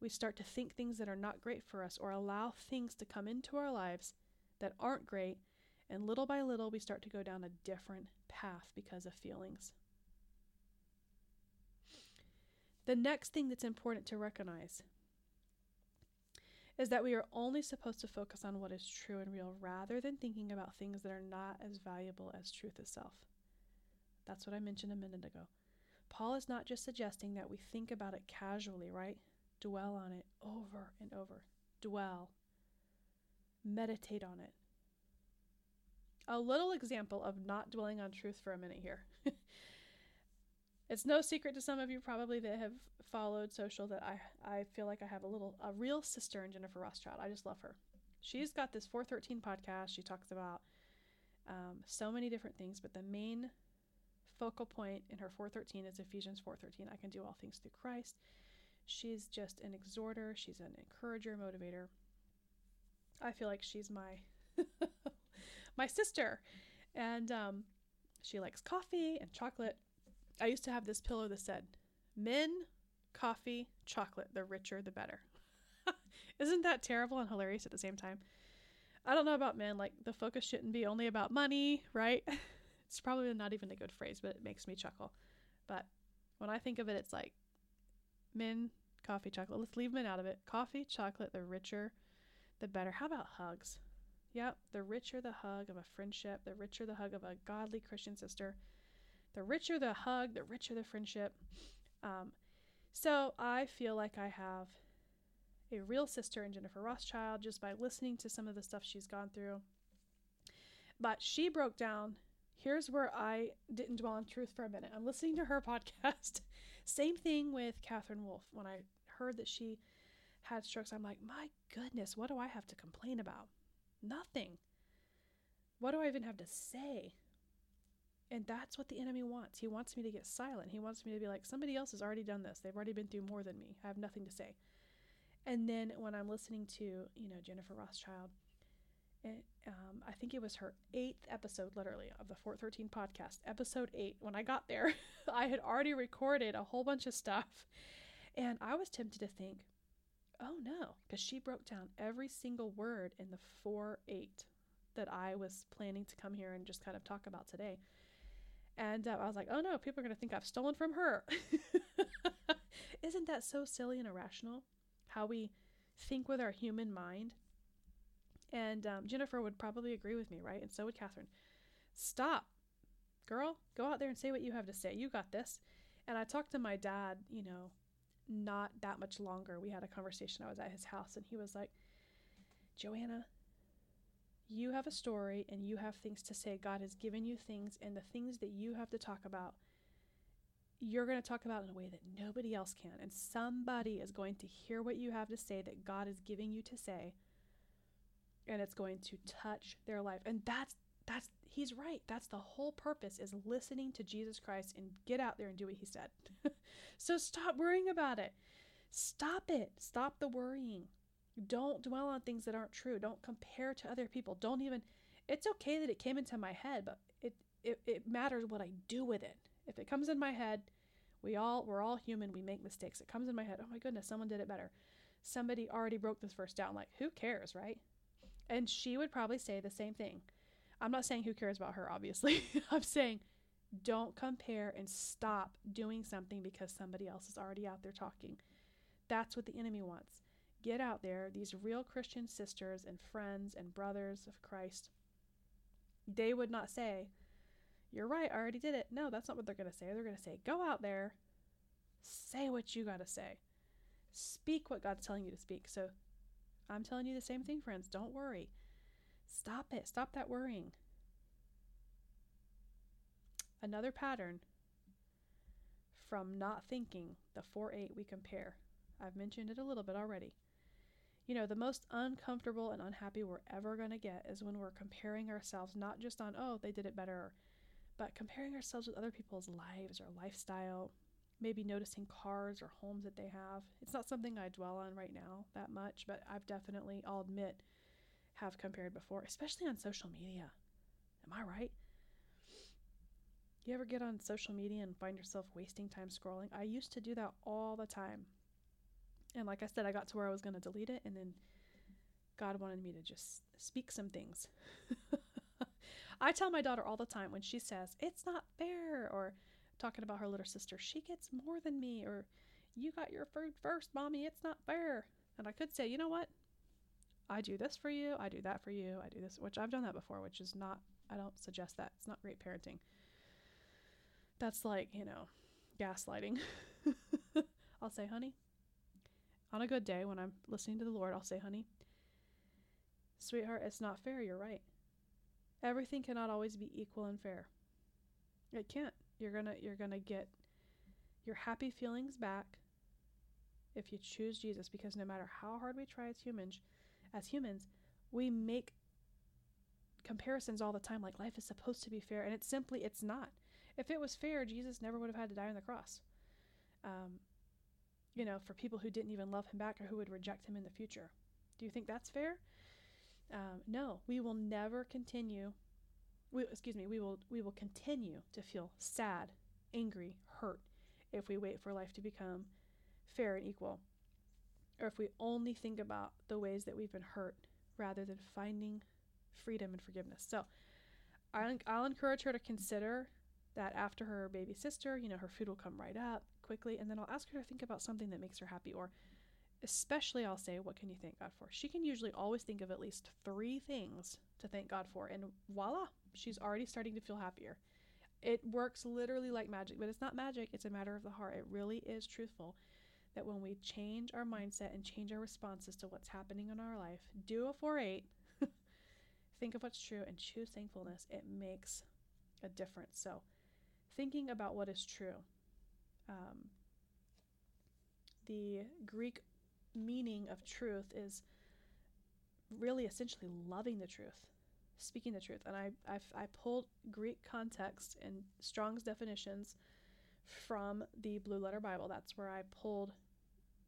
We start to think things that are not great for us or allow things to come into our lives that aren't great, and little by little we start to go down a different path because of feelings. The next thing that's important to recognize is that we are only supposed to focus on what is true and real rather than thinking about things that are not as valuable as truth itself. That's what I mentioned a minute ago. Paul is not just suggesting that we think about it casually, right? Dwell on it over and over. Dwell. Meditate on it. A little example of not dwelling on truth for a minute here. it's no secret to some of you probably that have followed social that I I feel like I have a little a real sister in Jennifer Rothschild. I just love her. She's got this 413 podcast. She talks about um, so many different things, but the main focal point in her 413 is Ephesians 4:13. I can do all things through Christ. She's just an exhorter. She's an encourager, motivator. I feel like she's my my sister, and um, she likes coffee and chocolate. I used to have this pillow that said, "Men coffee, chocolate. The richer, the better. Isn't that terrible and hilarious at the same time? I don't know about men. Like, the focus shouldn't be only about money, right? it's probably not even a good phrase, but it makes me chuckle. But when I think of it, it's like men, coffee, chocolate. Let's leave men out of it. Coffee, chocolate, the richer, the better. How about hugs? Yep, the richer the hug of a friendship, the richer the hug of a godly Christian sister, the richer the hug, the richer the friendship. Um, so I feel like I have a real sister in Jennifer Rothschild just by listening to some of the stuff she's gone through. But she broke down. Here's where I didn't dwell on truth for a minute. I'm listening to her podcast. Same thing with Katherine Wolfe. When I heard that she had strokes, I'm like, my goodness, what do I have to complain about? Nothing. What do I even have to say? And that's what the enemy wants. He wants me to get silent. He wants me to be like, somebody else has already done this. They've already been through more than me. I have nothing to say. And then when I'm listening to, you know, Jennifer Rothschild, um, I think it was her eighth episode, literally, of the 413 podcast, episode eight. When I got there, I had already recorded a whole bunch of stuff. And I was tempted to think, oh no, because she broke down every single word in the 4 8 that I was planning to come here and just kind of talk about today. And uh, I was like, oh no, people are going to think I've stolen from her. Isn't that so silly and irrational? How we think with our human mind and um, Jennifer would probably agree with me, right? And so would Katherine. Stop, girl. Go out there and say what you have to say. You got this. And I talked to my dad, you know, not that much longer. We had a conversation. I was at his house, and he was like, Joanna, you have a story and you have things to say. God has given you things, and the things that you have to talk about, you're going to talk about in a way that nobody else can. And somebody is going to hear what you have to say that God is giving you to say and it's going to touch their life. And that's that's he's right. That's the whole purpose is listening to Jesus Christ and get out there and do what he said. so stop worrying about it. Stop it. Stop the worrying. Don't dwell on things that aren't true. Don't compare to other people. Don't even it's okay that it came into my head, but it it, it matters what I do with it. If it comes in my head, we all we're all human, we make mistakes. It comes in my head, oh my goodness, someone did it better. Somebody already broke this verse down. Like, who cares, right? And she would probably say the same thing. I'm not saying who cares about her, obviously. I'm saying don't compare and stop doing something because somebody else is already out there talking. That's what the enemy wants. Get out there, these real Christian sisters and friends and brothers of Christ. They would not say, You're right, I already did it. No, that's not what they're going to say. They're going to say, Go out there, say what you got to say, speak what God's telling you to speak. So I'm telling you the same thing, friends. Don't worry. Stop it. Stop that worrying. Another pattern from not thinking, the 4 8 we compare. I've mentioned it a little bit already. You know, the most uncomfortable and unhappy we're ever going to get is when we're comparing ourselves not just on, oh, they did it better, but comparing ourselves with other people's lives or lifestyle, maybe noticing cars or homes that they have. It's not something I dwell on right now that much, but I've definitely, I'll admit, have compared before, especially on social media. Am I right? You ever get on social media and find yourself wasting time scrolling? I used to do that all the time. And like I said, I got to where I was going to delete it, and then God wanted me to just speak some things. I tell my daughter all the time when she says, It's not fair, or talking about her little sister. She gets more than me, or you got your food first, mommy. It's not fair. And I could say, you know what? I do this for you. I do that for you. I do this, which I've done that before, which is not, I don't suggest that. It's not great parenting. That's like, you know, gaslighting. I'll say, honey, on a good day when I'm listening to the Lord, I'll say, honey, sweetheart, it's not fair. You're right. Everything cannot always be equal and fair. It can't. You're to you're to get your happy feelings back if you choose Jesus because no matter how hard we try as humans, as humans, we make comparisons all the time like life is supposed to be fair and it's simply it's not. If it was fair, Jesus never would have had to die on the cross. Um, you know, for people who didn't even love him back or who would reject him in the future. Do you think that's fair? Um, no, we will never continue we, excuse me, we will we will continue to feel sad, angry, hurt if we wait for life to become fair and equal. Or if we only think about the ways that we've been hurt rather than finding freedom and forgiveness. So I'll, I'll encourage her to consider that after her baby sister, you know, her food will come right up quickly. And then I'll ask her to think about something that makes her happy or especially I'll say, what can you thank God for? She can usually always think of at least three things to thank God for, and voila, she's already starting to feel happier. It works literally like magic, but it's not magic, it's a matter of the heart. It really is truthful that when we change our mindset and change our responses to what's happening in our life, do a 4 8, think of what's true, and choose thankfulness, it makes a difference. So, thinking about what is true. Um, the Greek meaning of truth is really essentially loving the truth, speaking the truth. And I, I've, I pulled Greek context and Strong's definitions from the Blue Letter Bible. That's where I pulled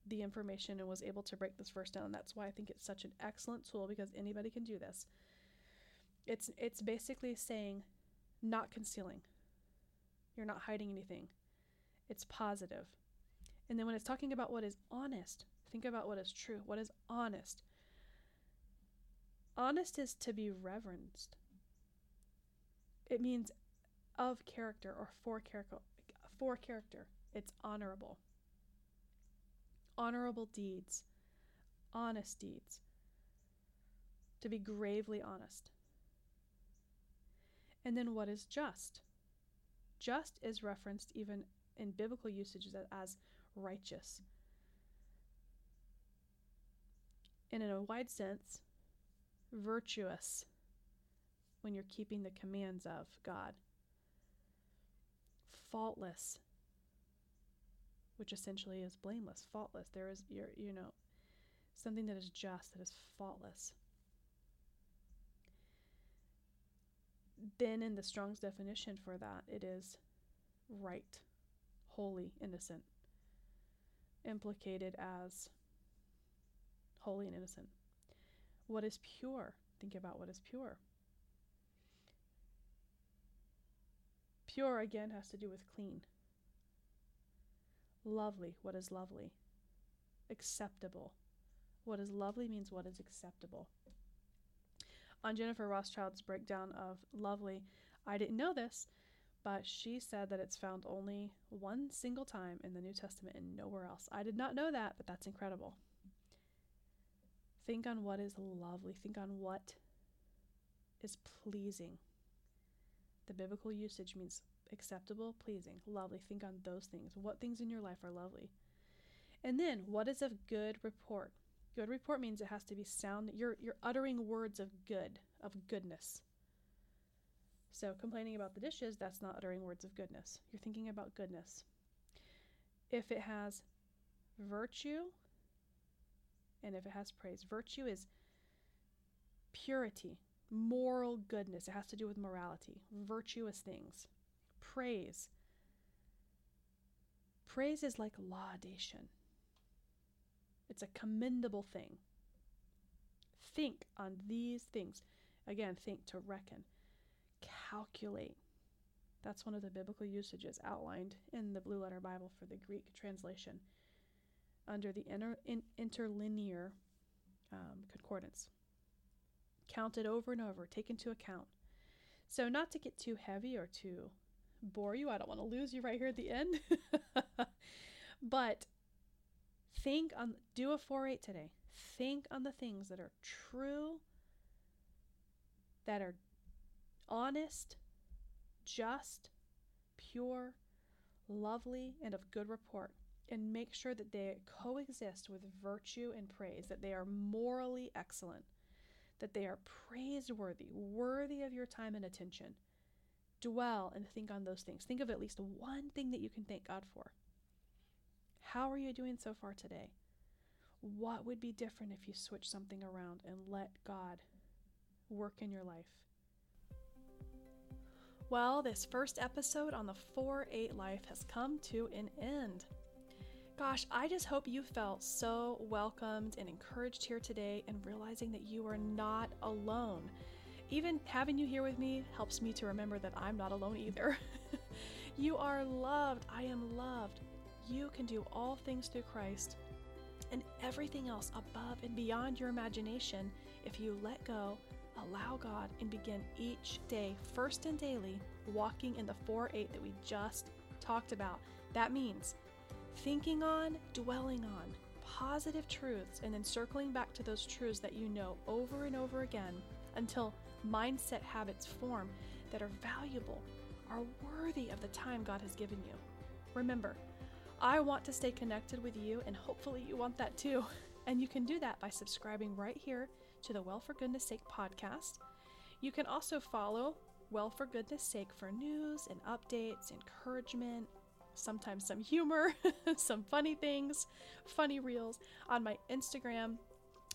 the information and was able to break this verse down. And that's why I think it's such an excellent tool because anybody can do this. It's it's basically saying not concealing. You're not hiding anything. It's positive. And then when it's talking about what is honest, think about what is true. What is honest? Honest is to be reverenced. It means of character or for character. For character. It's honorable. Honorable deeds. Honest deeds. To be gravely honest. And then what is just? Just is referenced even in biblical usage usages as righteous. And in a wide sense, virtuous when you're keeping the commands of God. Faultless, which essentially is blameless, faultless. There is your you know something that is just, that is faultless. Then in the Strong's definition for that, it is right, holy, innocent implicated as holy and innocent. What is pure? Think about what is pure. Pure again has to do with clean. Lovely. What is lovely? Acceptable. What is lovely means what is acceptable. On Jennifer Rothschild's breakdown of lovely, I didn't know this, but she said that it's found only one single time in the New Testament and nowhere else. I did not know that, but that's incredible. Think on what is lovely, think on what is pleasing. The biblical usage means acceptable, pleasing, lovely. Think on those things. What things in your life are lovely? And then, what is of good report? Good report means it has to be sound. You're, you're uttering words of good, of goodness. So, complaining about the dishes, that's not uttering words of goodness. You're thinking about goodness. If it has virtue and if it has praise, virtue is purity, moral goodness. It has to do with morality, virtuous things. Praise. Praise is like laudation, it's a commendable thing. Think on these things. Again, think to reckon calculate. That's one of the biblical usages outlined in the Blue Letter Bible for the Greek translation under the inter, in, interlinear um, concordance. Count it over and over, take into account. So, not to get too heavy or too bore you, I don't want to lose you right here at the end. but think on, do a 4 8 today. Think on the things that are true, that are honest, just, pure, lovely, and of good report, and make sure that they coexist with virtue and praise, that they are morally excellent, that they are praiseworthy, worthy of your time and attention. Dwell and think on those things. Think of at least one thing that you can thank God for. How are you doing so far today? What would be different if you switch something around and let God work in your life? Well, this first episode on the 4 8 life has come to an end. Gosh, I just hope you felt so welcomed and encouraged here today and realizing that you are not alone. Even having you here with me helps me to remember that I'm not alone either. you are loved. I am loved. You can do all things through Christ and everything else above and beyond your imagination if you let go allow God and begin each day, first and daily, walking in the 4 8 that we just talked about. That means thinking on, dwelling on positive truths and then circling back to those truths that you know over and over again until mindset habits form that are valuable, are worthy of the time God has given you. Remember, I want to stay connected with you, and hopefully, you want that too. And you can do that by subscribing right here to the Well for Goodness Sake podcast. You can also follow Well for Goodness Sake for news and updates, encouragement, sometimes some humor, some funny things, funny reels on my Instagram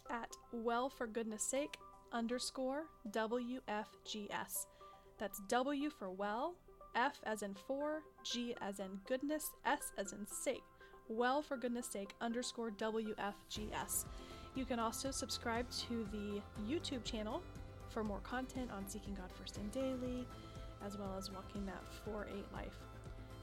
at Well for Goodness Sake underscore WFGS. That's W for well, F as in for, G as in goodness, S as in sake. Well, for goodness sake, underscore WFGS. You can also subscribe to the YouTube channel for more content on Seeking God First and Daily, as well as Walking That 4 8 Life.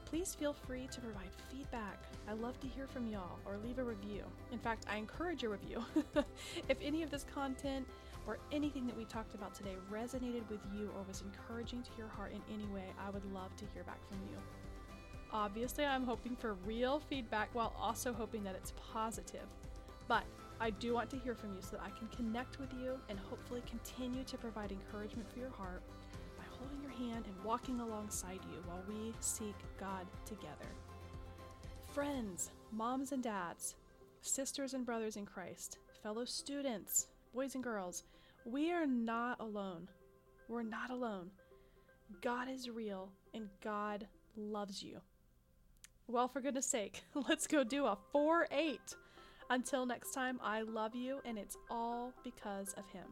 Please feel free to provide feedback. I love to hear from y'all or leave a review. In fact, I encourage a review. if any of this content or anything that we talked about today resonated with you or was encouraging to your heart in any way, I would love to hear back from you. Obviously, I'm hoping for real feedback while also hoping that it's positive. But I do want to hear from you so that I can connect with you and hopefully continue to provide encouragement for your heart by holding your hand and walking alongside you while we seek God together. Friends, moms and dads, sisters and brothers in Christ, fellow students, boys and girls, we are not alone. We're not alone. God is real and God loves you. Well, for goodness sake, let's go do a 4 8. Until next time, I love you, and it's all because of Him.